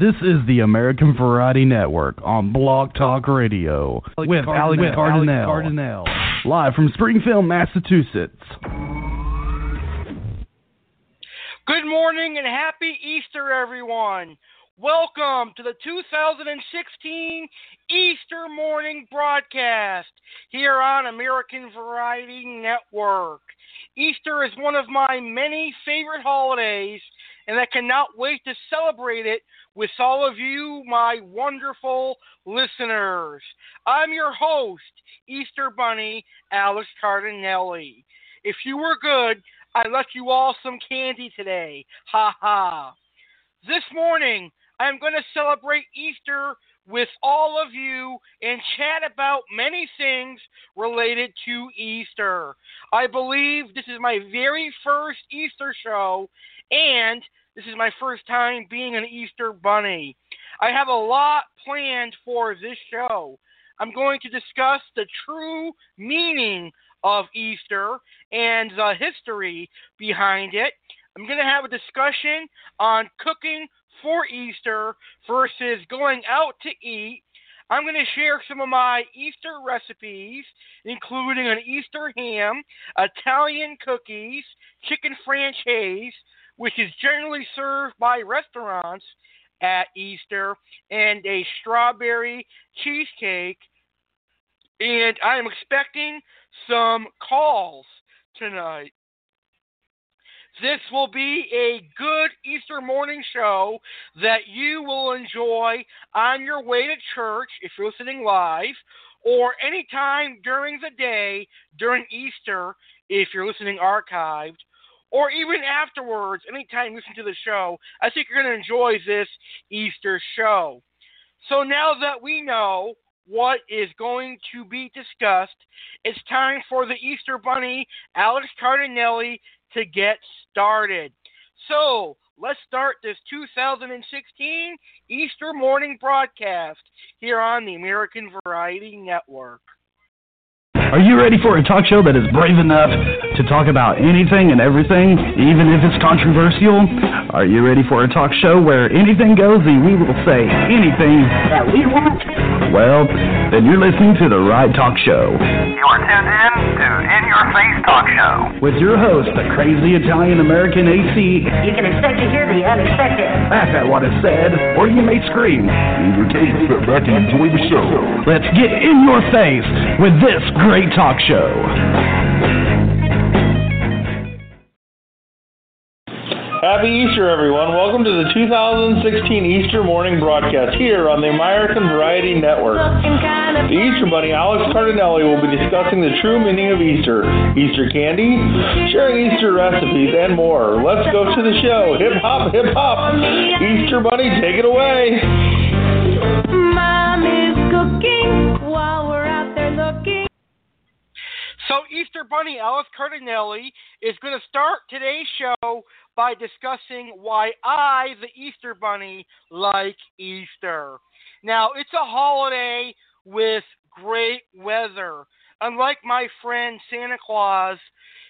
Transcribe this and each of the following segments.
This is the American Variety Network on Blog Talk Radio with Alex Cardinale, Cardinale, live from Springfield, Massachusetts. Good morning and happy Easter, everyone. Welcome to the 2016 Easter morning broadcast here on American Variety Network. Easter is one of my many favorite holidays, and I cannot wait to celebrate it with all of you, my wonderful listeners. I'm your host, Easter Bunny Alex Cardinale. If you were good, I left you all some candy today. Ha ha. This morning, I'm going to celebrate Easter with all of you and chat about many things related to Easter. I believe this is my very first Easter show, and this is my first time being an Easter bunny. I have a lot planned for this show. I'm going to discuss the true meaning of Easter and the history behind it. I'm going to have a discussion on cooking for Easter versus going out to eat. I'm going to share some of my Easter recipes, including an Easter ham, Italian cookies, chicken francese, which is generally served by restaurants at Easter, and a strawberry cheesecake. And I am expecting some calls tonight. This will be a good Easter morning show that you will enjoy on your way to church if you're listening live, or anytime during the day during Easter if you're listening archived, or even afterwards, anytime you listen to the show. I think you're going to enjoy this Easter show. So now that we know what is going to be discussed, it's time for the Easter Bunny, Alex Cardinale, to get started. So let's start this 2016 Easter morning broadcast here on the American Variety Network. Are you ready for a talk show that is brave enough to talk about anything and everything, even if it's controversial? Are you ready for a talk show where anything goes and we will say anything that we want? Well, then you're listening to the right talk show. You are tuned in to Face Talk Show. With your host, the crazy Italian American AC. You can expect to hear the unexpected. Laugh at what is said, or you may scream. In your case, sit back and enjoy the show. Let's get in your face with this great talk show. Happy Easter, everyone. Welcome to the 2016 Easter morning broadcast here on the American Variety Network. The Easter Bunny, Alex Cardinale, will be discussing the true meaning of Easter, Easter candy, sharing Easter recipes, and more. Let's go to the show. Hip hop, hip hop. Easter Bunny, take it away. Mom is cooking while we're out there looking. So, Easter Bunny Alex Cardinale, is going to start today's show by discussing why I, the Easter Bunny, like Easter. Now, it's a holiday with great weather. Unlike my friend Santa Claus,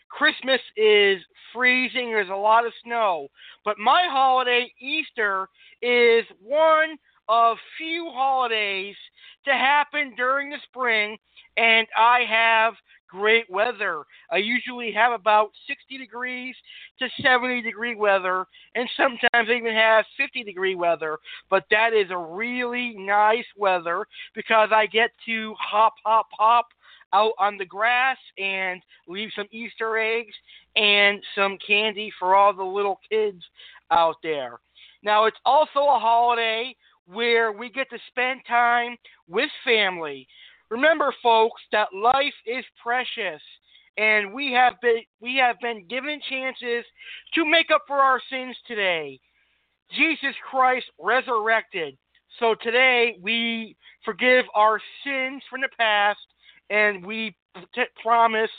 Christmas is freezing, there's a lot of snow. But my holiday, Easter, is one of few holidays to happen during the spring, and I have great weather. I usually have about 60 degrees to 70 degree weather, and sometimes I even have 50 degree weather. But that is a really nice weather because I get to hop, hop, hop out on the grass and leave some Easter eggs and some candy for all the little kids out there. Now, it's also a holiday where we get to spend time with family. Remember, folks, that life is precious, and we have been we have been given chances to make up for our sins today. Jesus Christ resurrected. So today we forgive our sins from the past and we t- promise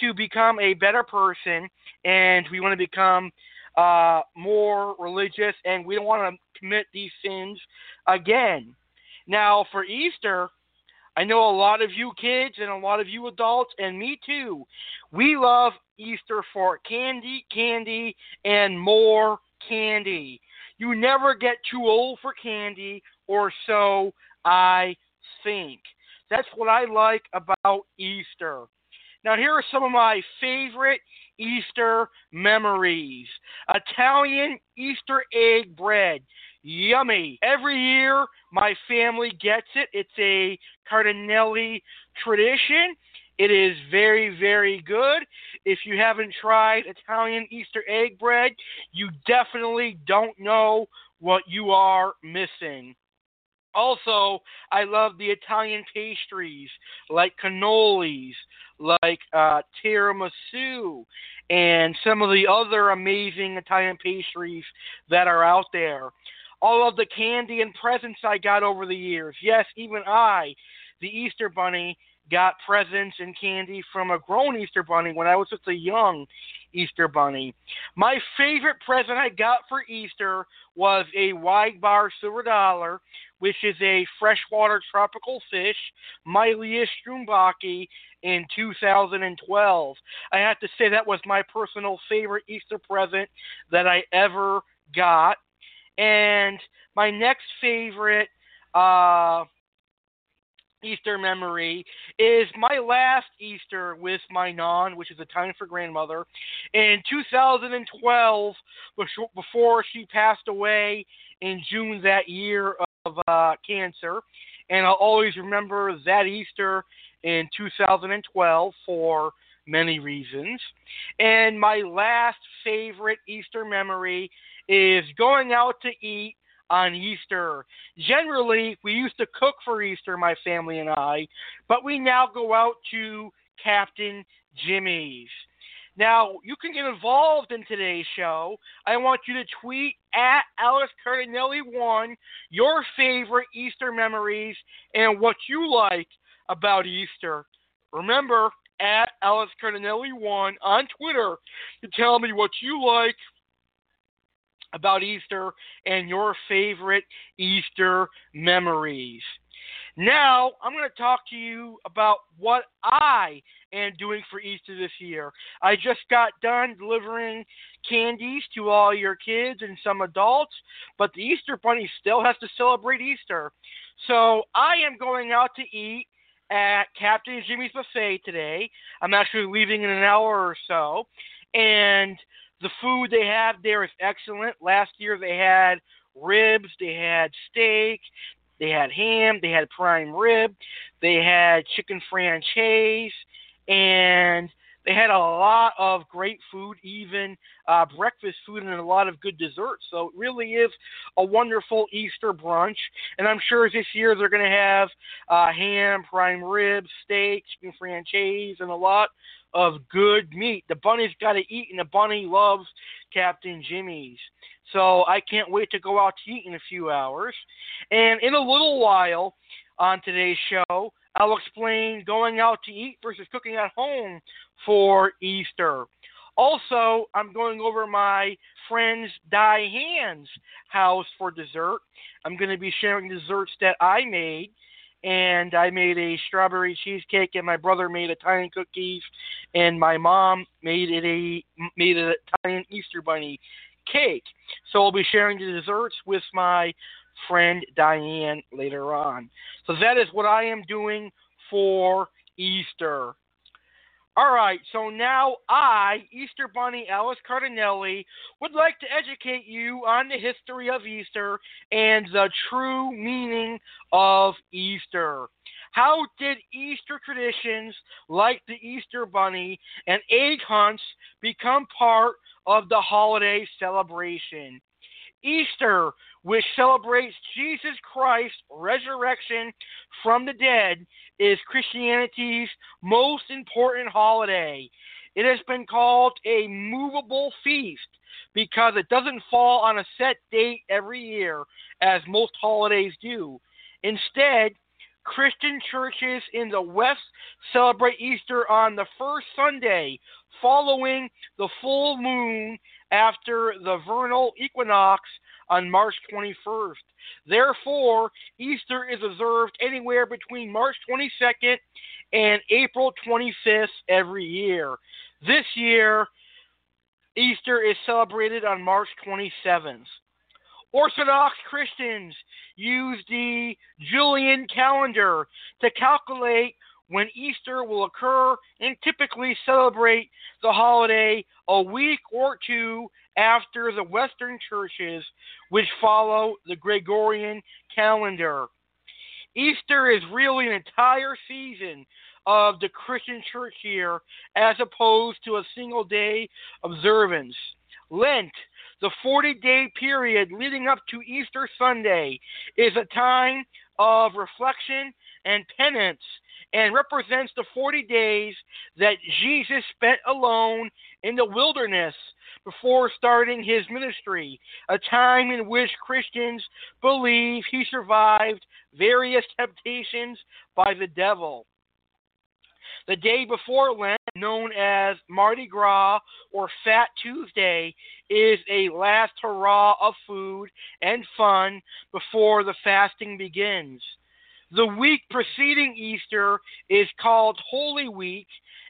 to become a better person and we want to become uh, more religious and we don't want to commit these sins again. Now, for Easter, I know a lot of you kids and a lot of you adults, and me too, we love Easter for candy, candy, and more candy. You never get too old for candy, or so I think. That's what I like about Easter. Now, here are some of my favorite Easter memories Italian Easter egg bread. Yummy. Every year, my family gets it. It's a Cardinale tradition. It is very, very good. If you haven't tried Italian Easter egg bread, you definitely don't know what you are missing. Also, I love the Italian pastries like cannolis, like uh, tiramisu, and some of the other amazing Italian pastries that are out there. All of the candy and presents I got over the years. Yes, even I, the Easter Bunny, got presents and candy from a grown Easter Bunny when I was just a young Easter Bunny. My favorite present I got for Easter was a wide bar silver dollar which is a freshwater tropical fish, Myleus schomburgkii, in 2012. I have to say that was my personal favorite Easter present that I ever got. And my next favorite uh, Easter memory is my last Easter with my non, which is a time for grandmother, in 2012, before she passed away in June that year of uh, cancer, and I'll always remember that Easter in 2012 for many reasons. And my last favorite Easter memory is going out to eat on Easter. Generally, we used to cook for Easter, my family and I, but we now go out to Captain Jimmy's. Now, you can get involved in today's show. I want you to tweet at Alex Cardinale1 your favorite Easter memories and what you like about Easter. Remember, at Alex Cardinale1 on Twitter to tell me what you like about Easter and your favorite Easter memories. Now, I'm going to talk to you about what I am doing for Easter this year. I just got done delivering candies to all your kids and some adults, but the Easter Bunny still has to celebrate Easter. So I am going out to eat at Captain Jimmy's Buffet today. I'm actually leaving in an hour or so. And the food they have there is excellent. Last year they had ribs, they had steak, they had ham, they had prime rib, they had chicken francese, and they had a lot of great food, even uh, breakfast food, and a lot of good desserts. So it really is a wonderful Easter brunch. And I'm sure this year they're going to have uh, ham, prime rib, steak, chicken francese, and a lot of good meat. The bunny's got to eat, and the bunny loves Captain Jimmy's. So I can't wait to go out to eat in a few hours. And in a little while on today's show, I'll explain going out to eat versus cooking at home for Easter. Also, I'm going over my friend's Diane's house for dessert. I'm going to be sharing desserts that I made. And I made a strawberry cheesecake, and my brother made Italian cookies, and my mom made it a made an Italian Easter bunny cake. So I'll be sharing the desserts with my friend Diane later on. So that is what I am doing for Easter. All right, so now I, Easter Bunny Alex Cardinale, would like to educate you on the history of Easter and the true meaning of Easter. How did Easter traditions like the Easter Bunny and egg hunts become part of the holiday celebration. Easter, which celebrates Jesus Christ's resurrection from the dead, is Christianity's most important holiday. It has been called a movable feast because it doesn't fall on a set date every year, as most holidays do. Instead, Christian churches in the West celebrate Easter on the first Sunday following the full moon after the vernal equinox on March 21st. Therefore, Easter is observed anywhere between March 22nd and April 25th every year. This year, Easter is celebrated on March 27th. Orthodox Christians use the Julian calendar to calculate when Easter will occur and typically celebrate the holiday a week or two after the Western churches, which follow the Gregorian calendar. Easter is really an entire season of the Christian church year as opposed to a single day observance. Lent, the 40 day period leading up to Easter Sunday, is a time of reflection and penance and represents the 40 days that Jesus spent alone in the wilderness before starting his ministry, a time in which Christians believe he survived various temptations by the devil. The day before Lent, known as Mardi Gras or Fat Tuesday, is a last hurrah of food and fun before the fasting begins. The week preceding Easter is called Holy Week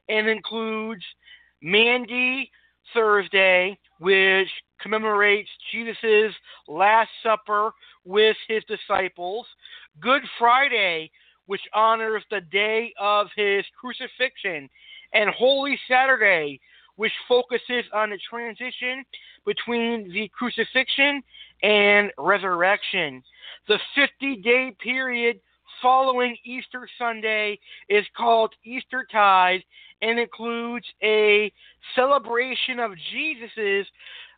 and includes Maundy Thursday, which commemorates Jesus' Last Supper with his disciples, Good Friday, which honors the day of his crucifixion, and Holy Saturday, which focuses on the transition between the crucifixion and resurrection. The 50 day period following Easter Sunday is called Easter Tide and includes a celebration of Jesus'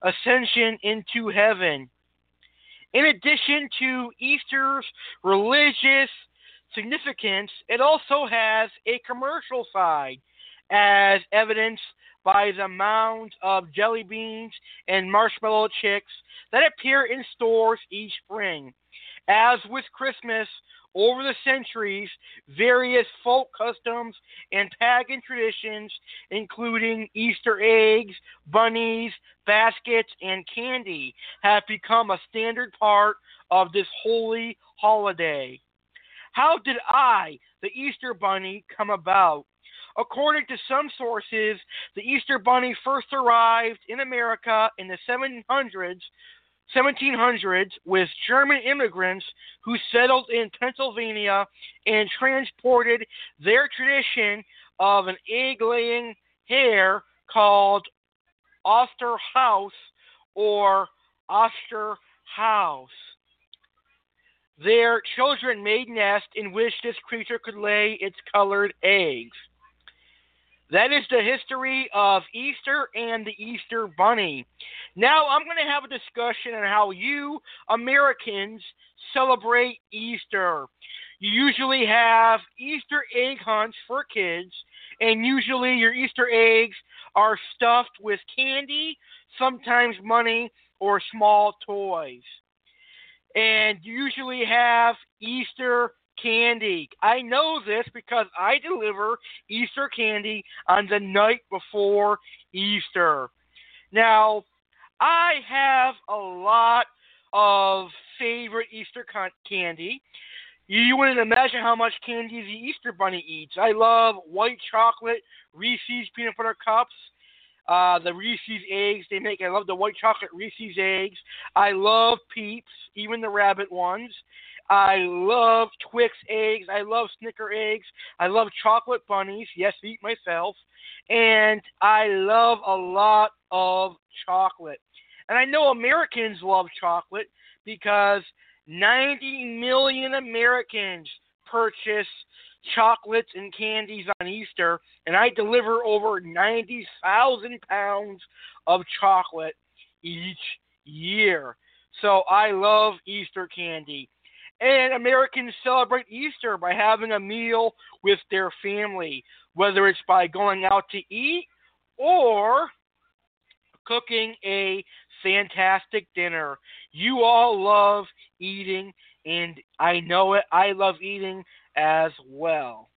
ascension into heaven. In addition to Easter's religious significance, it also has a commercial side, as evidenced by the mounds of jelly beans and marshmallow chicks that appear in stores each spring. As with Christmas, over the centuries, various folk customs and pagan traditions, including Easter eggs, bunnies, baskets, and candy, have become a standard part of this holy holiday. How did I, the Easter Bunny, come about? According to some sources, the Easter Bunny first arrived in America in the 700s 1700s with German immigrants who settled in Pennsylvania and transported their tradition of an egg laying hare called Osterhase or Oschter Haws. Their children made nests in which this creature could lay its colored eggs. That is the history of Easter and the Easter Bunny. Now I'm going to have a discussion on how you Americans celebrate Easter. You usually have Easter egg hunts for kids, and usually your Easter eggs are stuffed with candy, sometimes money, or small toys. And you usually have Easter candy. I know this because I deliver Easter candy on the night before Easter. Now, I have a lot of favorite Easter candy. You wouldn't imagine how much candy the Easter Bunny eats. I love white chocolate Reese's peanut butter cups. Uh, the Reese's eggs they make. I love the white chocolate Reese's eggs. I love Peeps, even the rabbit ones. I love Twix eggs. I love Snicker eggs. I love chocolate bunnies. Yes, eat myself. And I love a lot of chocolate. And I know Americans love chocolate because 90 million Americans purchase chocolates and candies on Easter, and I deliver over 90,000 pounds of chocolate each year. So I love Easter candy. And Americans celebrate Easter by having a meal with their family, whether it's by going out to eat or cooking a fantastic dinner. You all love eating, and I know it. I love eating as well.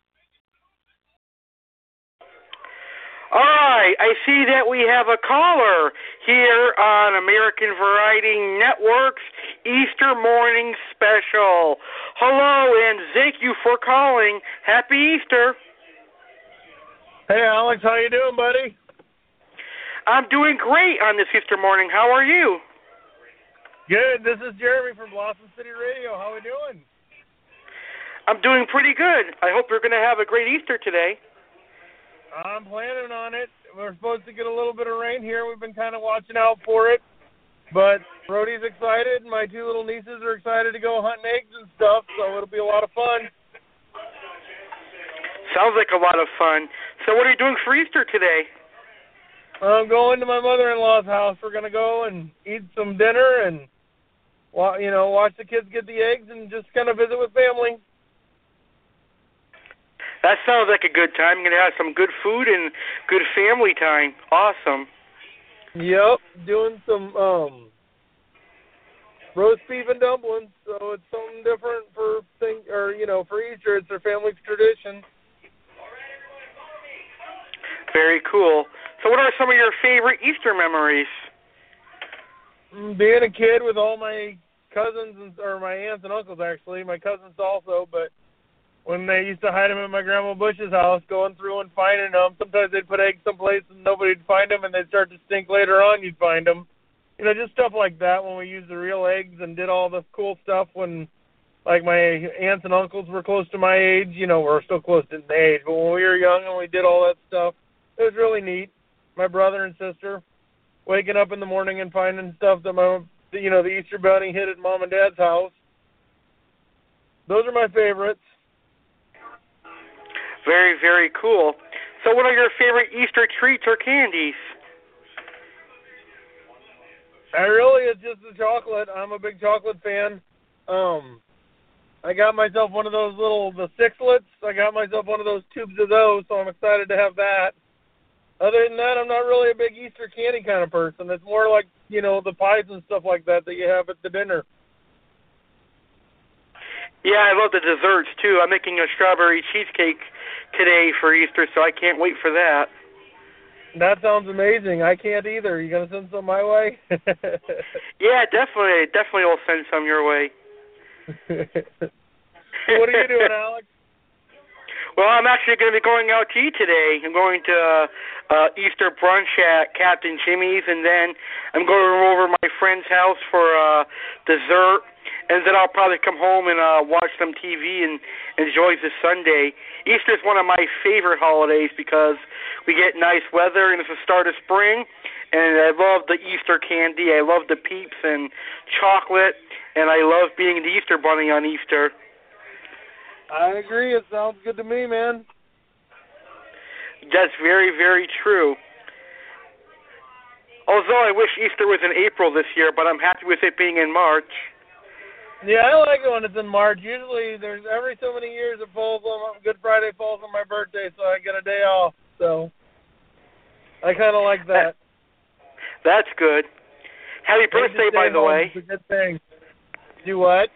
All right, I see that we have a caller here on American Variety Network's Easter Morning Special. Hello, and thank you for calling. Happy Easter. Hey, Alex, how you doing, buddy? I'm doing great on this Easter morning. How are you? Good. This is Jeremy from Blossom City Radio. How are we doing? I'm doing pretty good. I hope you're going to have a great Easter today. I'm planning on it. We're supposed to get a little bit of rain here. We've been kind of watching out for it. But Brody's excited. My two little nieces are excited to go hunting eggs and stuff, so it'll be a lot of fun. Sounds like a lot of fun. So, what are you doing for Easter today? I'm going to my mother-in-law's house. We're gonna go and eat some dinner and, you know, watch the kids get the eggs and just kind of visit with family. That sounds like a good time. You're going to have some good food and good family time. Awesome. Yep, doing some um roast beef and dumplings. So it's something different for thing or you know for Easter. It's their family's tradition. Very cool. So, what are some of your favorite Easter memories? Mm, Being a kid with all my cousins and or my aunts and uncles actually, my cousins also, but when they used to hide them at my grandma Bush's house, going through and finding them. Sometimes they'd put eggs someplace and nobody'd find them, and they'd start to stink later on. You'd find them, you know, just stuff like that. When we used the real eggs and did all the cool stuff when, like my aunts and uncles were close to my age, you know, we're still close to the age, but when we were young and we did all that stuff, it was really neat. My brother and sister waking up in the morning and finding stuff that my, you know, the Easter bunny hid at mom and dad's house. Those are my favorites. Very, very cool. So, what are your favorite Easter treats or candies? I really it's just the chocolate. I'm a big chocolate fan. Um I got myself one of those little the sixlets. I got myself one of those tubes of those, so I'm excited to have that. Other than that, I'm not really a big Easter candy kind of person. It's more like, you know, the pies and stuff like that that you have at the dinner. Yeah, I love the desserts too. I'm making a strawberry cheesecake today for Easter, so I can't wait for that. That sounds amazing. I can't either. You gonna send some my way? Yeah, definitely, definitely will send some your way. what are you doing, Alex? Well, I'm actually going to be going out to eat today. I'm going to uh, uh, Easter brunch at Captain Jimmy's, and then I'm going over to my friend's house for uh, dessert, and then I'll probably come home and uh, watch some TV and enjoy the Sunday. Easter is one of my favorite holidays because we get nice weather and it's the start of spring, and I love the Easter candy. I love the peeps and chocolate, and I love being the Easter bunny on Easter. I agree. It sounds good to me, man. That's very, very true. Although I wish Easter was in April this year, but I'm happy with it being in March. Yeah, I like it when it's in March. Usually, there's every so many years it falls on Good Friday falls on my birthday, so I get a day off. So I kind of like that. That's good. Happy birthday, by the way. is a good thing. Do what?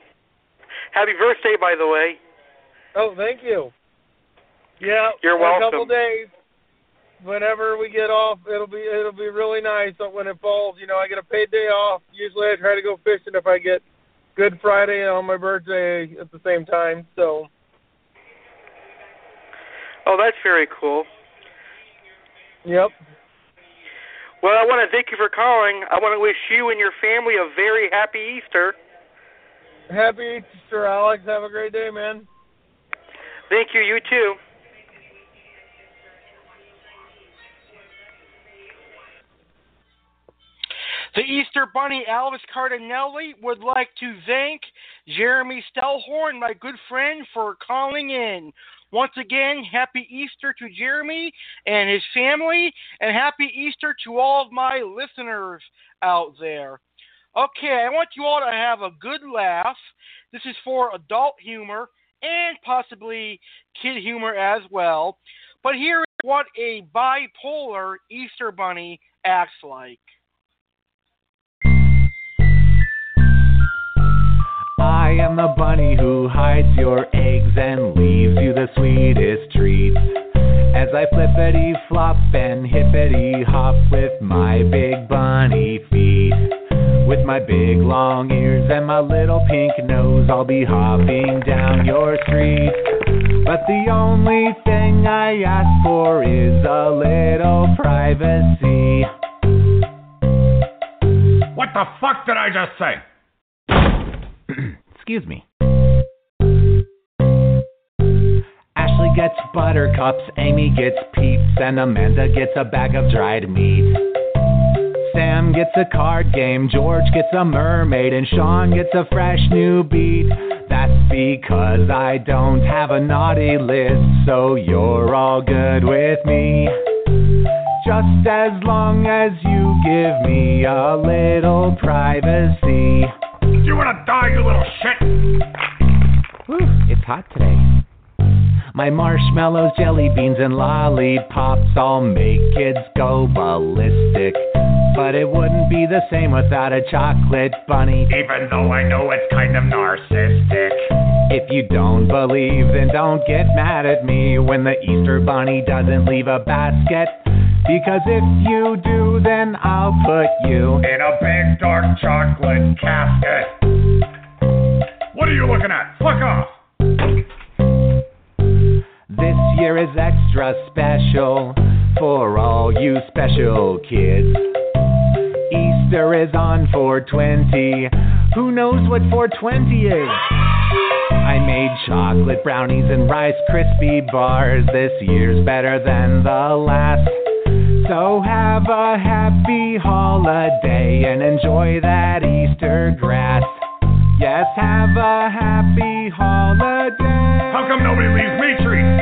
Happy birthday, by the way. Oh, thank you. Yeah, You're in a couple days. Whenever we get off, it'll be it'll be really nice. When it falls, you know, I get a paid day off. Usually, I try to go fishing if I get Good Friday on my birthday at the same time. So Oh, that's very cool. Yep. Well, I want to thank you for calling. I want to wish you and your family a very happy Easter. Happy Easter, Alex. Have a great day, man. Thank you. You too. The Easter Bunny Alex Cardinale would like to thank Jeremy Stellhorn, my good friend, for calling in. Once again, happy Easter to Jeremy and his family, and happy Easter to all of my listeners out there. Okay, I want you all to have a good laugh. This is for adult humor and possibly kid humor as well. But here is what a bipolar Easter bunny acts like. I am the bunny who hides your eggs and leaves you the sweetest treats. As I flippity flop and hippity hop with my big bunny feet. With my big long ears and my little pink nose, I'll be hopping down your street. But the only thing I ask for is a little privacy. What the fuck did I just say? Excuse me. Ashley gets buttercups, Amy gets peeps, and Amanda gets a bag of dried meat. Sam gets a card game, George gets a mermaid, and Sean gets a fresh new beat. That's because I don't have a naughty list, so you're all good with me. Just as long as you give me a little privacy. You wanna die, you little shit? Whew, it's hot today. My marshmallows, jelly beans, and lollipops all make kids go ballistic. But it wouldn't be the same without a chocolate bunny. Even though I know it's kind of narcissistic. If you don't believe, then don't get mad at me when the Easter bunny doesn't leave a basket. Because if you do, then I'll put you In a big dark chocolate casket. What are you looking at? Fuck off! This year is extra special for all you special kids. Easter is on 420. Who knows what 420 is? I made chocolate brownies and Rice Krispie bars. This year's better than the last. So have a happy holiday and enjoy that Easter grass. Yes, have a happy holiday. How come nobody leaves me treats?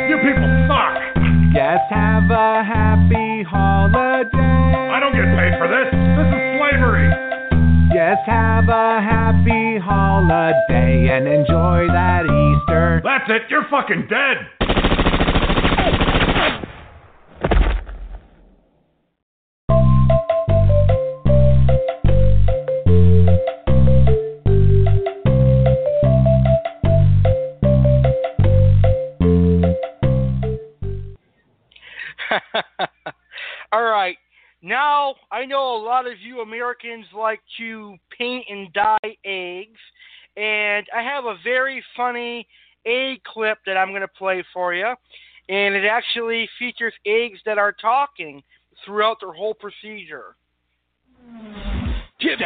Yes, have a happy holiday. I don't get paid for this. This is slavery. Yes, have a happy holiday and enjoy that Easter. That's it. You're fucking dead. I know a lot of you Americans like to paint and dye eggs, and I have a very funny egg clip that I'm going to play for you, and it actually features eggs that are talking throughout their whole procedure. Get.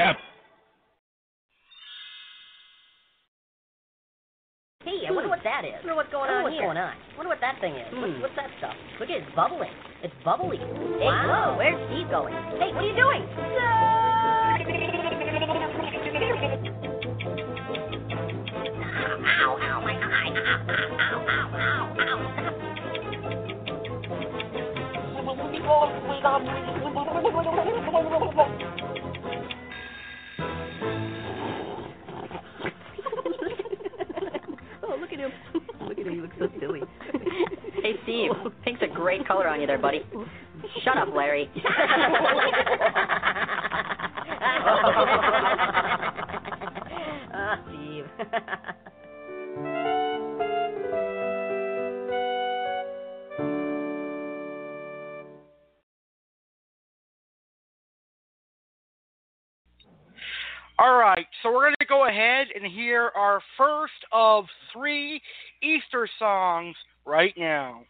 Hey, I wonder what that is. I wonder what's going I on what's here. going on. I wonder what that thing is. What's, Hmm. what's that stuff? Look at it, it's bubbling. It's bubbly. Hey, Wow. whoa, where's Steve going? Hey, what are you doing? Ow, ow, my eye. Ow, ow, ow, ow, ow. Look. He looks so silly. Hey, Steve. Pink's a great color on you there, buddy. Shut up, Larry. Ah, Steve. All right, so we're going to go ahead and hear our first of three Easter songs right now.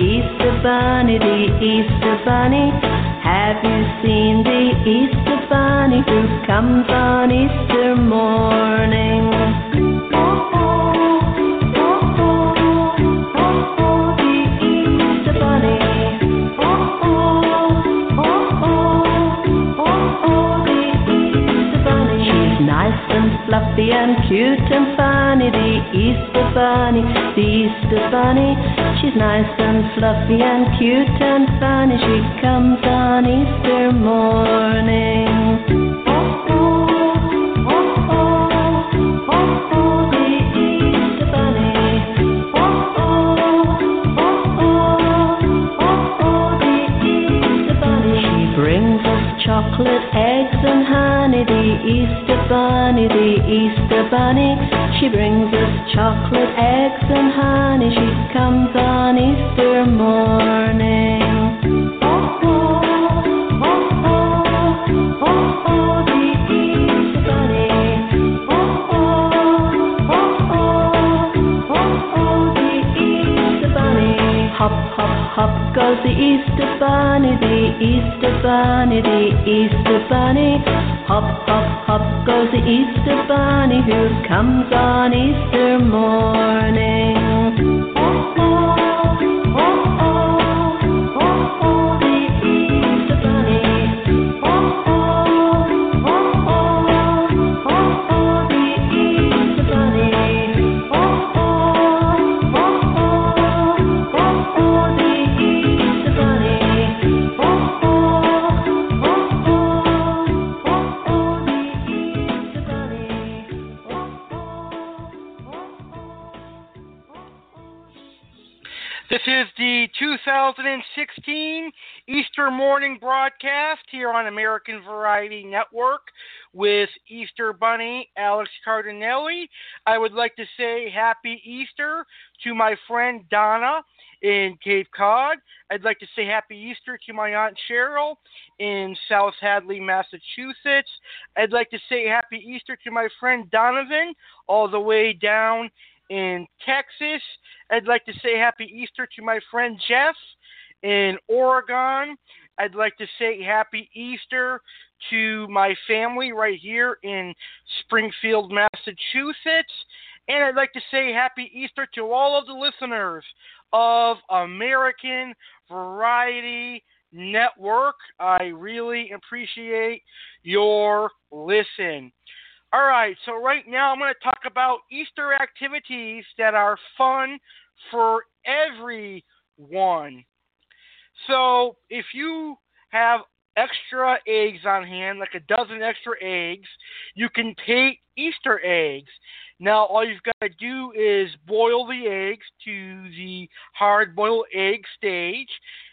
Easter bunny, the Easter bunny? Have you seen the Easter bunny who comes on Easter morning? Oh, oh, oh, nice and fluffy and cute and funny, the Easter bunny, the Easter bunny. She's nice and fluffy and cute and funny. She comes on Easter morning. Chocolate, and honey, the Easter bunny, the Easter bunny. She brings us chocolate eggs and honey. She comes on Easter morning. Hop, hop, hop goes the Easter bunny, the Easter bunny, the Easter bunny. Hop, hop, hop goes the Easter bunny who comes on Easter morning. 2016 Easter morning broadcast here on American Variety Network with Easter Bunny Alex Cardinale. I would like to say Happy Easter to my friend Donna in Cape Cod. I'd like to say Happy Easter to my Aunt Cheryl in South Hadley, Massachusetts. I'd like to say Happy Easter to my friend Donovan all the way down in Texas. I'd like to say Happy Easter to my friend Jeff in Oregon. I'd like to say Happy Easter to my family right here in Springfield, Massachusetts. And I'd like to say Happy Easter to all of the listeners of American Variety Network. I really appreciate your listen. All right, so right now I'm going to talk about Easter activities that are fun for everyone. So if you have extra eggs on hand, like a dozen extra eggs, you can paint Easter eggs. Now, all you've got to do is boil the eggs to the hard boiled egg stage.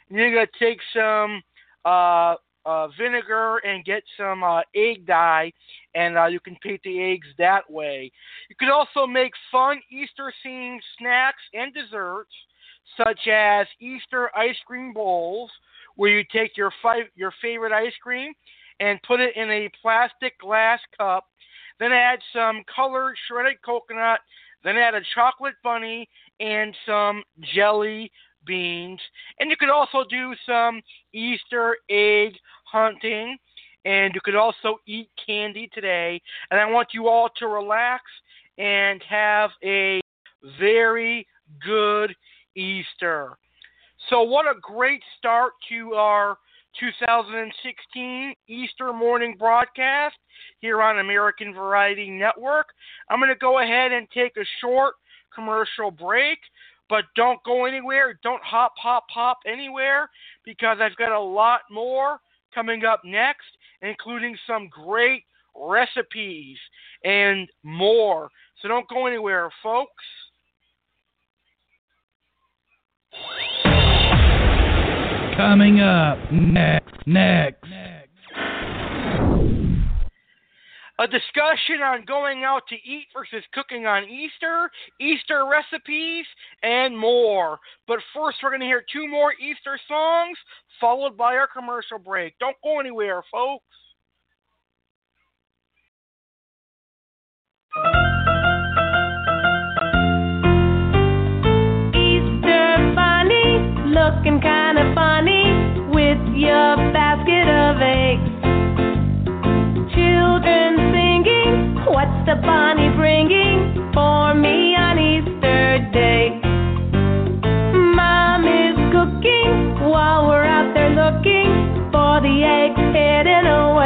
And you're to take some uh, uh, vinegar and get some uh, egg dye, and uh, you can paint the eggs that way. You can also make fun Easter themed snacks and desserts, such as Easter ice cream bowls, where you take your your favorite ice cream and put it in a plastic glass cup, then add some colored shredded coconut, then add a chocolate bunny and some jelly beans. And you could also do some Easter egg hunting. And you could also eat candy today. And I want you all to relax and have a very good Easter. So, what a great start to our 2016 Easter morning broadcast here on American Variety Network. I'm going to go ahead and take a short commercial break, but don't go anywhere. Don't hop, hop, hop anywhere because I've got a lot more coming up next, including some great recipes and more. So don't go anywhere, folks. Coming up next, next. A discussion on going out to eat versus cooking on Easter, Easter recipes, and more. But first, we're going to hear two more Easter songs, followed by our commercial break. Don't go anywhere, folks. The bunny bringing for me on Easter day? Mom is cooking while we're out there looking for the eggs hidden away.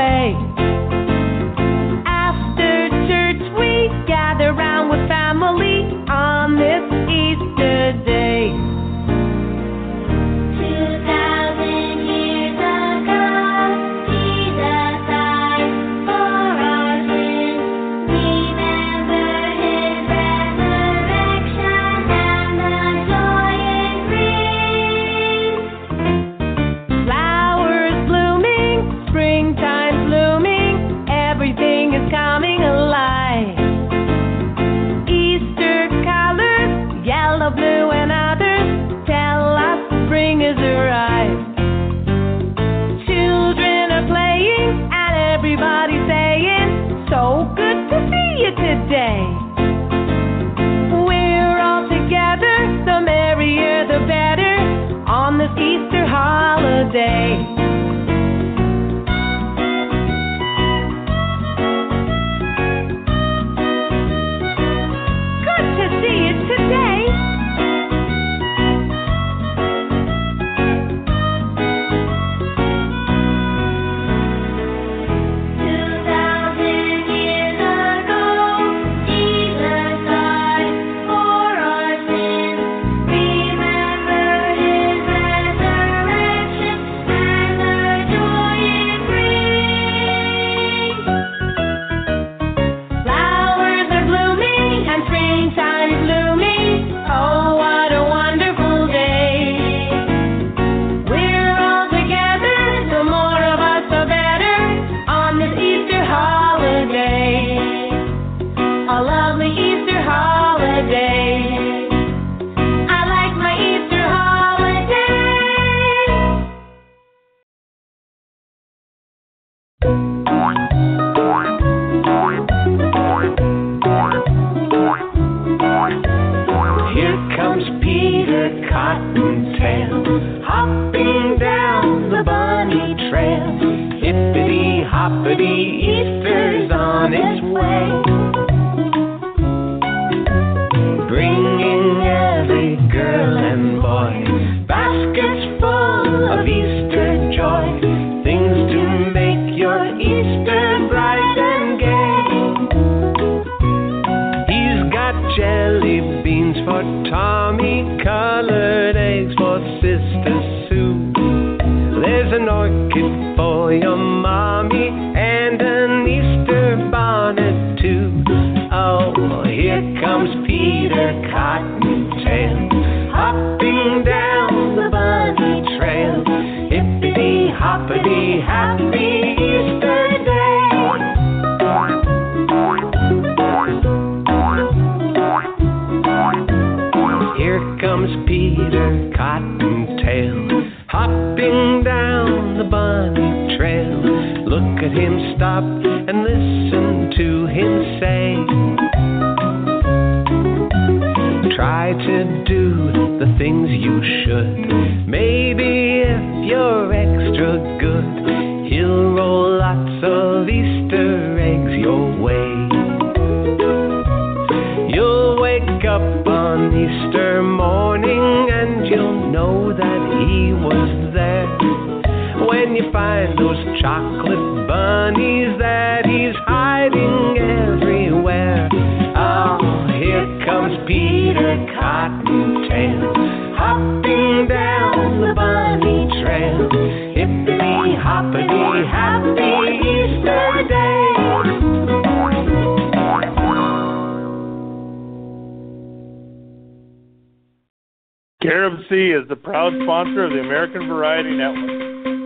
Sponsor of the American Variety Network.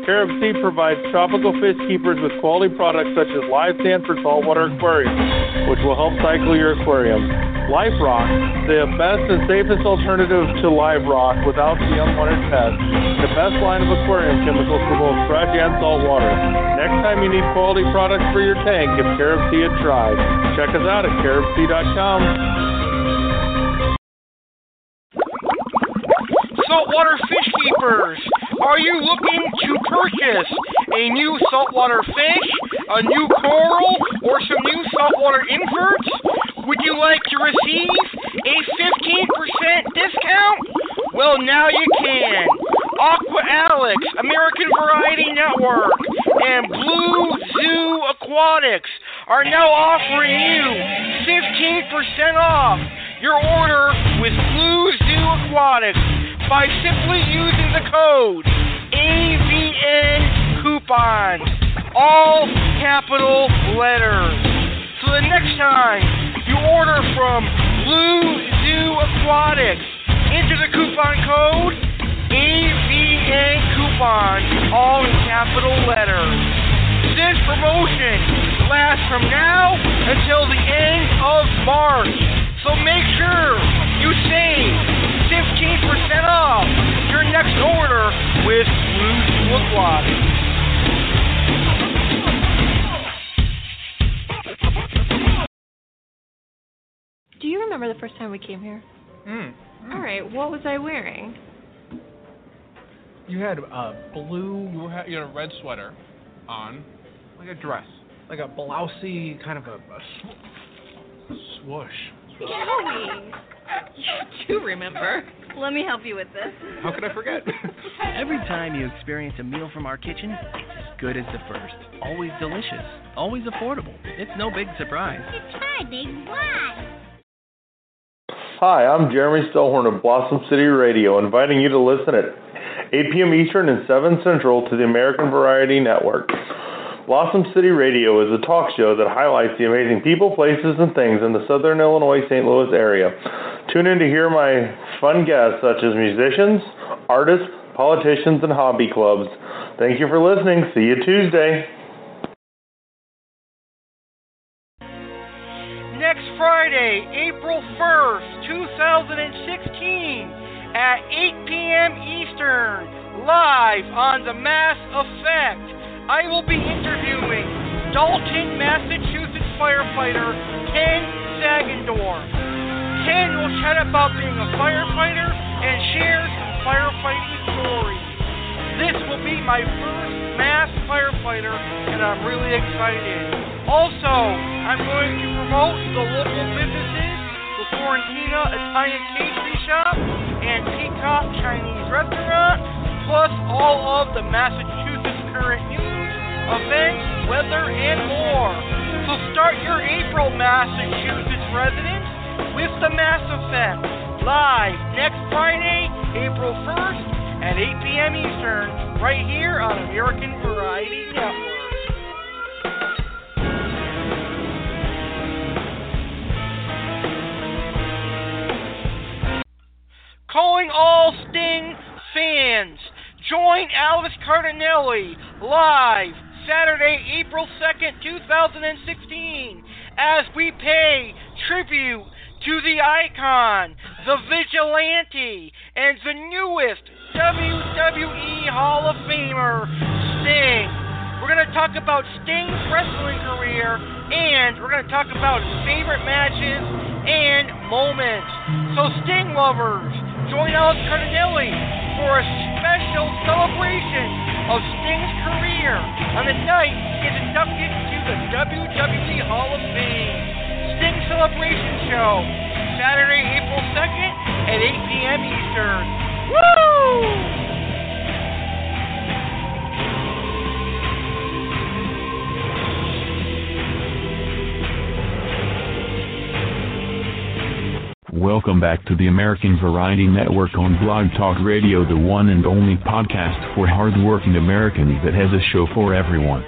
CaribSea provides tropical fish keepers with quality products such as live sand for saltwater aquariums, which will help cycle your aquarium. Life Rock, the best and safest alternative to live rock without the unwanted pests. The best line of aquarium chemicals for both fresh and salt water. Next time you need quality products for your tank, give Carib Sea a try. Check us out at caribsea.com. Fish keepers, are you looking to purchase a new saltwater fish, a new coral, or some new saltwater inverts? Would you like to receive a 15% discount? Well, now you can. Aqua Alex, American Variety Network, and Blue Zoo Aquatics are now offering you 15% off your order with Blue Zoo Aquatics by simply using the code AVN coupon, all capital letters. So the next time you order from Blue Zoo Aquatics, enter the coupon code AVN coupon, all in capital letters. This promotion lasts from now until the end of March. So make sure you save 15% off your next order with Blue Zoo Do you remember the first time we came here? Hmm. All right, what was I wearing? You had a blue. You had, you had a red sweater on, like a dress, like a blousey kind of a, a sw- swoosh. Joey, you do remember. Let me help you with this. How could I forget? Every time you experience a meal from our kitchen, it's as good as the first. Always delicious, always affordable. It's no big surprise. It's Hi, Big Why? Hi, I'm Jeremy Stellhorn of Blossom City Radio, inviting you to listen at 8 p.m. Eastern and 7 Central to the American Variety Network. Blossom City Radio is a talk show that highlights the amazing people, places, and things in the southern Illinois St. Louis area. Tune in to hear my fun guests such as musicians, artists, politicians, and hobby clubs. Thank you for listening. See you Tuesday. Next Friday, April 1st, 2016, at 8 p.m. Eastern, live on The Mass Effect, I will be interviewing Dalton, Massachusetts firefighter Ken Sagendorf. Will chat about being a firefighter and share some firefighting stories. This will be my first mass firefighter, and I'm really excited. Also, I'm going to promote the local businesses, the Florentina Italian Pastry Shop and Peacock Chinese Restaurant, plus all of the Massachusetts current news, events, weather, and more. So start your April, Massachusetts residents, with the Mass Effect, live next Friday, April 1st at 8 p.m. Eastern, right here on American Variety Network. Calling all Sting fans, join Alex Cardinale live Saturday, April 2nd, 2016, as we pay tribute to the icon, the vigilante, and the newest WWE Hall of Famer, Sting. We're going to talk about Sting's wrestling career, and we're going to talk about his favorite matches and moments. So, Sting lovers, join Alex Cardinale for a special celebration of Sting's career on the night he gets inducted to the WWE Hall of Fame. Celebration Show, Saturday, April 2nd at 8 p.m. Eastern. Woo! Welcome back to the American Variety Network on Blog Talk Radio, the one and only podcast for hardworking Americans that has a show for everyone.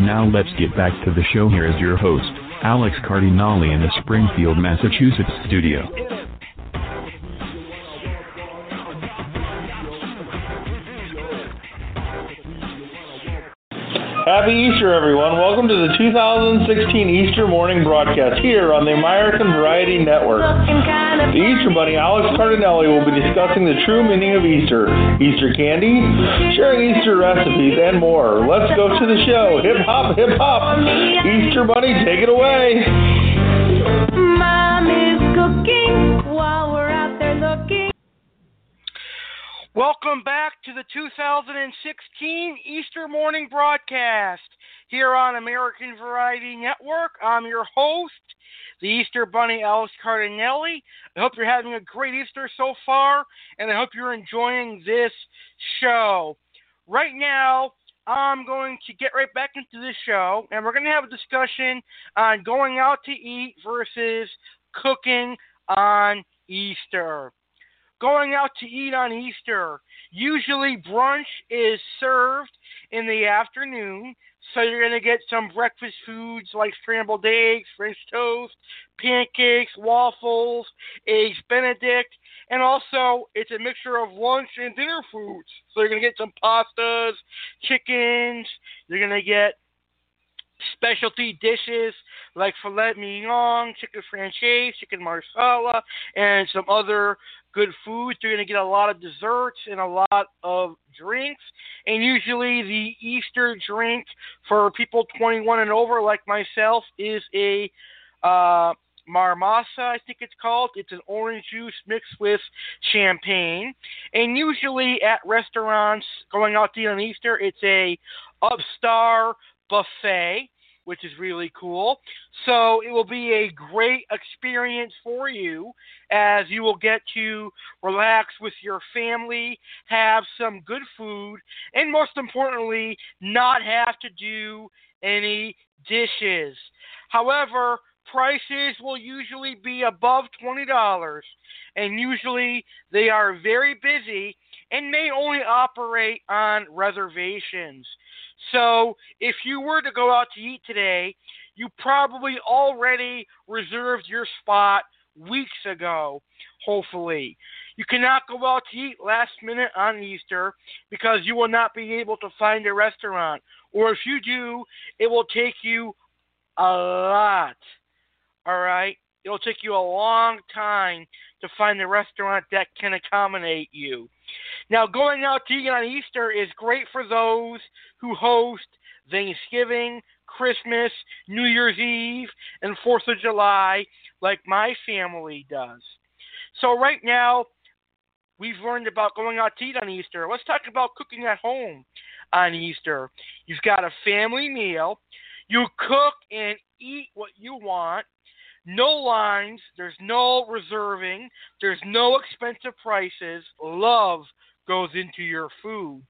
Now let's get back to the show. Here is your host, Alex Cardinale in the Springfield, Massachusetts studio. Happy Easter, everyone. Welcome to the 2016 Easter morning broadcast here on the American Variety Network. The Easter Bunny, Alex Cardinale, will be discussing the true meaning of Easter, Easter candy, sharing Easter recipes, and more. Let's go to the show. Hip hop, hip hop. Easter Bunny, take it away. Mom is cooking while we're out there looking. Welcome back to the 2016 Easter morning broadcast here on American Variety Network. I'm your host, the Easter Bunny Alex Cardinale. I hope you're having a great Easter so far, and I hope you're enjoying this show. Right now, I'm going to get right back into this show, and we're going to have a discussion on going out to eat versus cooking on Easter going out to eat on Easter. Usually, brunch is served in the afternoon, so you're going to get some breakfast foods like scrambled eggs, French toast, pancakes, waffles, eggs Benedict, and also it's a mixture of lunch and dinner foods. So you're going to get some pastas, chickens, you're going to get specialty dishes like filet mignon, chicken francese, chicken marsala, and some other good foods. You're going to get a lot of desserts and a lot of drinks. And usually, the Easter drink for people 21 and over, like myself, is a uh, marmasa, I think it's called. It's an orange juice mixed with champagne. And usually at restaurants going out to eat on Easter, it's a upstar buffet, which is really cool. So it will be a great experience for you as you will get to relax with your family, have some good food, and most importantly, not have to do any dishes. However, prices will usually be above $20, and usually they are very busy and may only operate on reservations. So, if you were to go out to eat today, you probably already reserved your spot weeks ago, hopefully. You cannot go out to eat last minute on Easter because you will not be able to find a restaurant. Or if you do, it will take you a lot. All right? It'll take you a long time to find a restaurant that can accommodate you. Now, going out to eat on Easter is great for those who host Thanksgiving, Christmas, New Year's Eve, and Fourth of July, like my family does. So, right now, we've learned about going out to eat on Easter. Let's talk about cooking at home on Easter. You've got a family meal. You cook and eat what you want. No lines. There's no reserving. There's no expensive prices. Love goes into your food.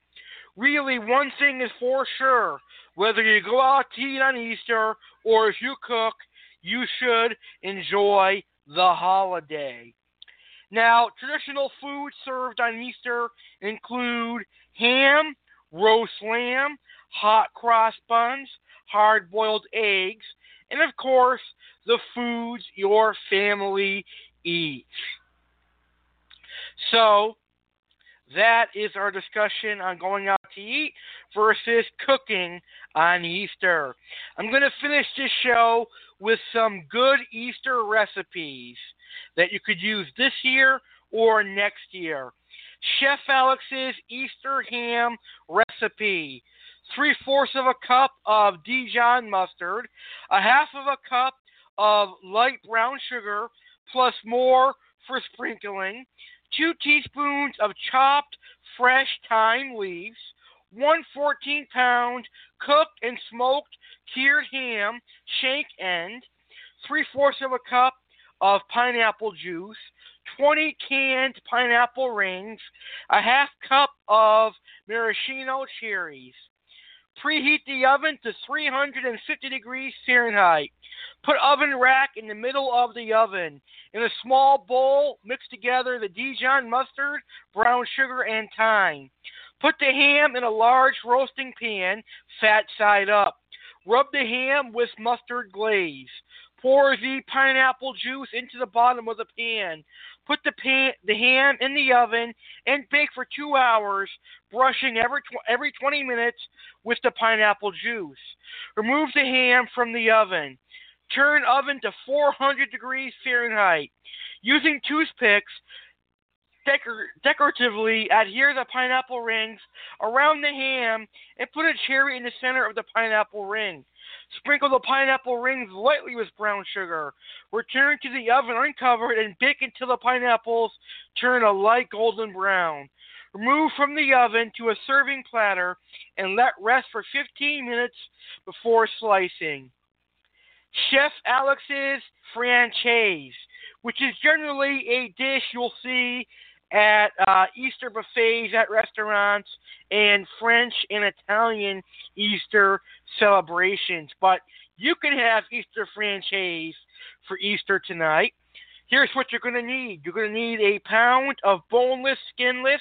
Really, one thing is for sure whether you go out to eat on Easter or if you cook, you should enjoy the holiday. Now, traditional foods served on Easter include ham, roast lamb, hot cross buns, hard boiled eggs, and of course, the foods your family eats. So, that is our discussion on going out to eat versus cooking on Easter. I'm going to finish this show with some good Easter recipes that you could use this year or next year. Chef Alex's Easter ham recipe. Three fourths of a cup of Dijon mustard, a half of a cup of light brown sugar, plus more for sprinkling, two teaspoons of chopped fresh thyme leaves, one 14 pound cooked and smoked cured ham, shank end, three fourths of a cup of pineapple juice, 20 canned pineapple rings, a half cup of maraschino cherries. Preheat the oven to 350 degrees Fahrenheit. Put oven rack in the middle of the oven. In a small bowl, mix together the Dijon mustard, brown sugar, and thyme. Put the ham in a large roasting pan, fat side up. Rub the ham with mustard glaze. Pour the pineapple juice into the bottom of the pan. Put the pan, the ham in the oven and bake for two hours, brushing every tw- every 20 minutes with the pineapple juice. Remove the ham from the oven. Turn oven to 400 degrees Fahrenheit. Using toothpicks, decor- decoratively adhere the pineapple rings around the ham and put a cherry in the center of the pineapple ring. Sprinkle the pineapple rings lightly with brown sugar. Return to the oven uncovered and bake until the pineapples turn a light golden brown. Remove from the oven to a serving platter and let rest for 15 minutes before slicing. Chef Alex's Francese, which is generally a dish you'll see at uh, Easter buffets at restaurants and French and Italian Easter celebrations. But you can have Easter francese for Easter tonight. Here's what you're going to need. You're going to need a pound of boneless, skinless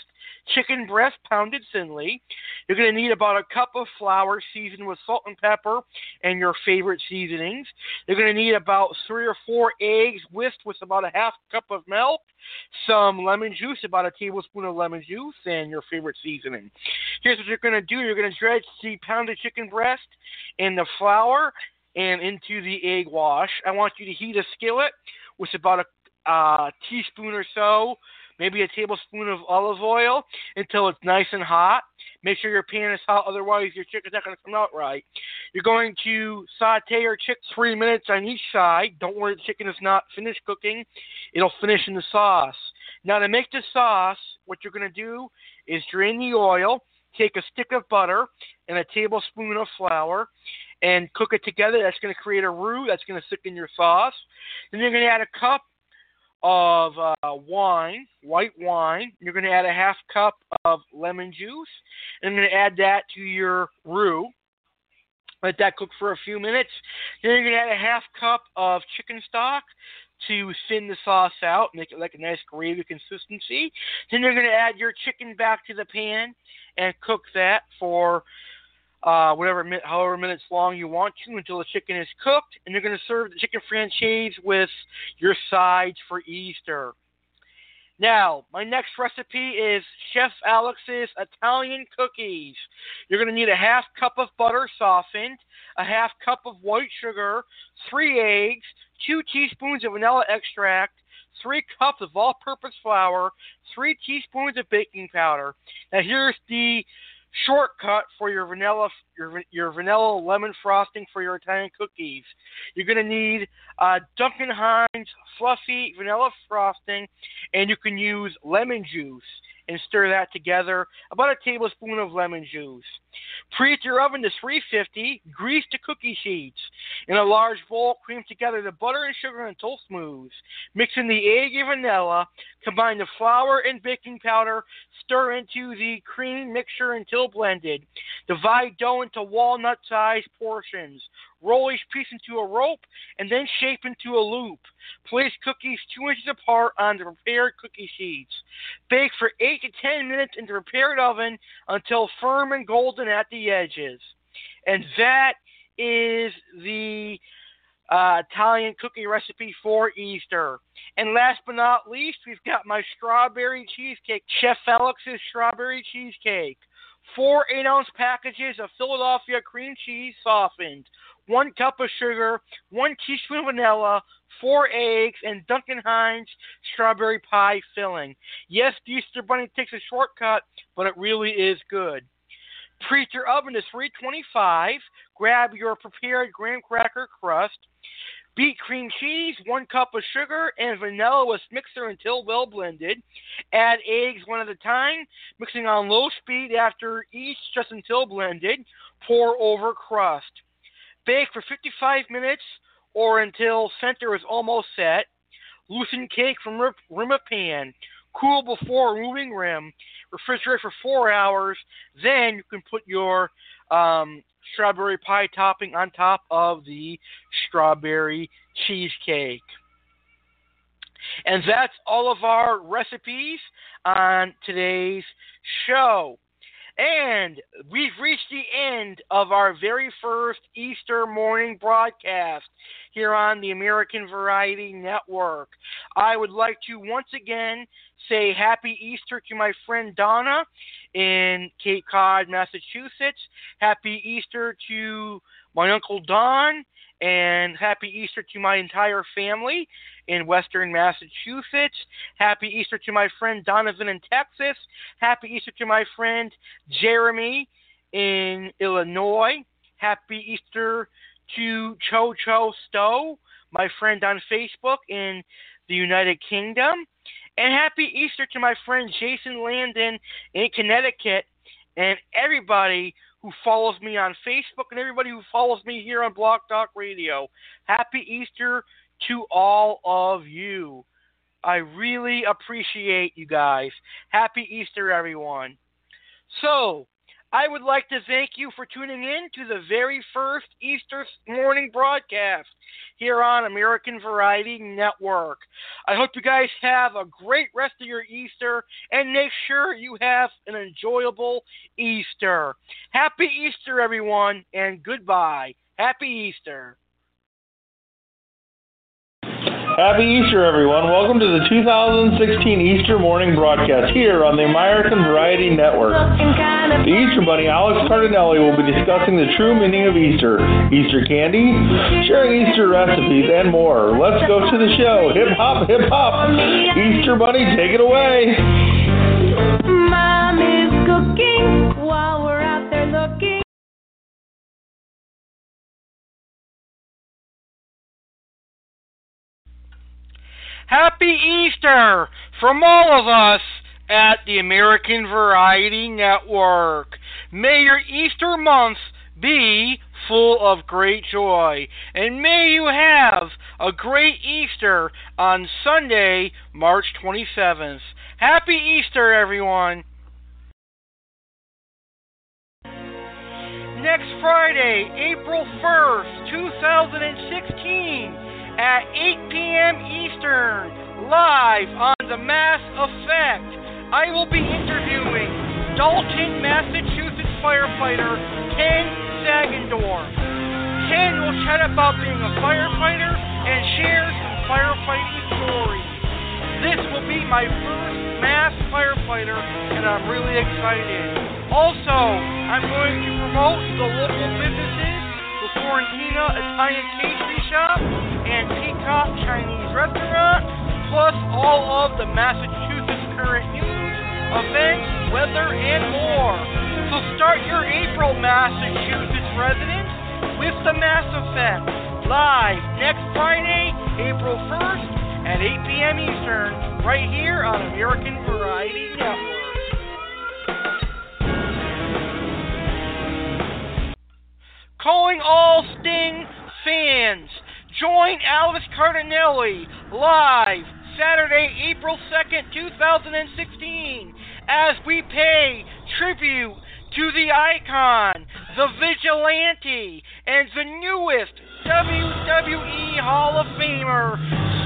chicken breast pounded thinly. You're going to need about a cup of flour seasoned with salt and pepper and your favorite seasonings. You're going to need about three or four eggs whisked with about a half cup of milk, some lemon juice, about a tablespoon of lemon juice, and your favorite seasoning. Here's what you're going to do. You're going to dredge the pounded chicken breast in the flour and into the egg wash. I want you to heat a skillet with about a teaspoon or so, maybe a tablespoon of olive oil until it's nice and hot. Make sure your pan is hot, otherwise your chicken's not going to come out right. You're going to saute your chicken three minutes on each side. Don't worry, the chicken is not finished cooking. It'll finish in the sauce. Now to make the sauce, what you're going to do is drain the oil, take a stick of butter and a tablespoon of flour, and cook it together. That's going to create a roux that's going to thicken your sauce. Then you're going to add a cup of uh, wine, white wine. You're going to add a half cup of lemon juice. And I'm going to add that to your roux. Let that cook for a few minutes. Then you're going to add a half cup of chicken stock to thin the sauce out, make it like a nice gravy consistency. Then you're going to add your chicken back to the pan and cook that for uh, whatever, however minutes long you want to until the chicken is cooked. And you're going to serve the chicken francese with your sides for Easter. Now, my next recipe is Chef Alex's Italian cookies. You're going to need a half cup of butter softened, a half cup of white sugar, three eggs, two teaspoons of vanilla extract, three cups of all purpose flour, three teaspoons of baking powder. Now, here's the shortcut for your vanilla your your vanilla lemon frosting for your Italian cookies. You're going to need uh, Duncan Hines fluffy vanilla frosting, and you can use lemon juice and stir that together. About a tablespoon of lemon juice. Preheat your oven to 350. Grease the cookie sheets. In a large bowl, cream together the butter and sugar until smooth. Mix in the egg and vanilla. Combine the flour and baking powder. Stir into the cream mixture until blended. Divide dough into walnut-sized portions. Roll each piece into a rope and then shape into a loop. Place cookies two inches apart on the prepared cookie sheets. Bake for 8 to 10 minutes in the prepared oven until firm and golden at the edges. And that is the uh, Italian cookie recipe for Easter. And last but not least, we've got my strawberry cheesecake, Chef Alex's strawberry cheesecake. Four 8 ounce packages of Philadelphia cream cheese softened, one cup of sugar, one teaspoon of vanilla, four eggs, and Duncan Hines strawberry pie filling. Yes, the Easter Bunny takes a shortcut, but it really is good. Preheat your oven to 325. Grab your prepared graham cracker crust. Beat cream cheese, one cup of sugar, and vanilla with mixer until well blended. Add eggs one at a time, mixing on low speed after each just until blended. Pour over crust. Bake for 55 minutes or until center is almost set. Loosen cake from rim of pan. Cool before removing rim. Refrigerate for four hours. Then you can put your um, strawberry pie topping on top of the strawberry cheesecake. And that's all of our recipes on today's show. And we've reached the end of our very first Easter morning broadcast here on the American Variety Network. I would like to once again say Happy Easter to my friend Donna in Cape Cod, Massachusetts. Happy Easter to my Uncle Don. And happy Easter to my entire family in Western Massachusetts. Happy Easter to my friend Donovan in Texas. Happy Easter to my friend Jeremy in Illinois. Happy Easter to Cho Cho Stowe, my friend on Facebook in the United Kingdom. And happy Easter to my friend Jason Landon in Connecticut and everybody who follows me on Facebook and everybody who follows me here on Blog Talk Radio. Happy Easter to all of you. I really appreciate you guys. Happy Easter, everyone. So, I would like to thank you for tuning in to the very first Easter morning broadcast here on American Variety Network. I hope you guys have a great rest of your Easter and make sure you have an enjoyable Easter. Happy Easter, everyone, and goodbye. Happy Easter. Happy Easter, everyone. Welcome to the 2016 Easter morning broadcast here on the American Variety Network. The Easter Bunny, Alex Cardinale, will be discussing the true meaning of Easter, Easter candy, sharing Easter recipes, and more. Let's go to the show. Hip hop, hip hop. Easter Bunny, take it away. Mom is cooking while we're Happy Easter from all of us at the American Variety Network. May your Easter month be full of great joy, and may you have a great Easter on Sunday, March 27th. Happy Easter, everyone! Next Friday, April 1st, 2016, at 8 p.m. Eastern, live on The Mass Effect, I will be interviewing Dalton, Massachusetts firefighter Ken Sagendorf. Ken will chat about being a firefighter and share some firefighting stories. This will be my first mass firefighter, and I'm really excited. Also, I'm going to promote the local businesses, Florentina Italian Pastry Shop and Peacock Chinese Restaurant, plus all of the Massachusetts current news, events, weather, and more. So start your April, Massachusetts residents, with the Mass Effect, live next Friday, April 1st at 8 p.m. Eastern, right here on American Variety Network. Calling all Sting fans, join Alex Cardinale live Saturday, April 2nd, 2016, as we pay tribute to the icon, the vigilante, and the newest WWE Hall of Famer,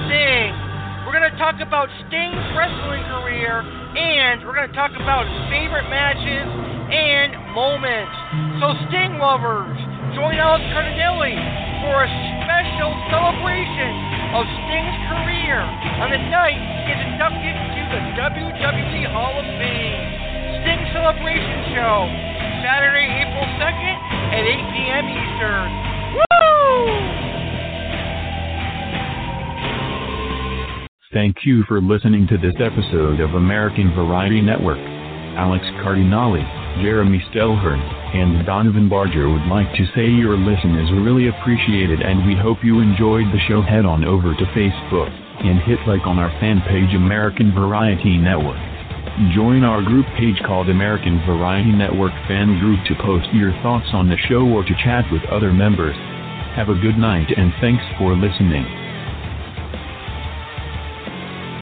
Sting. We're going to talk about Sting's wrestling career, and we're going to talk about his favorite matches and moments. So, Sting lovers, join Alex Cardinale for a special celebration of Sting's career on the night he gets inducted into the WWE Hall of Fame. Sting Celebration Show, Saturday, April 2nd at 8 p.m. Eastern. Woo! Thank you for listening to this episode of American Variety Network. Alex Cardinale, Jeremy Stellhorn, and Donovan Barger would like to say your listen is really appreciated and we hope you enjoyed the show. Head on over to Facebook and hit like on our fan page American Variety Network. Join our group page called American Variety Network Fan Group to post your thoughts on the show or to chat with other members. Have a good night and thanks for listening.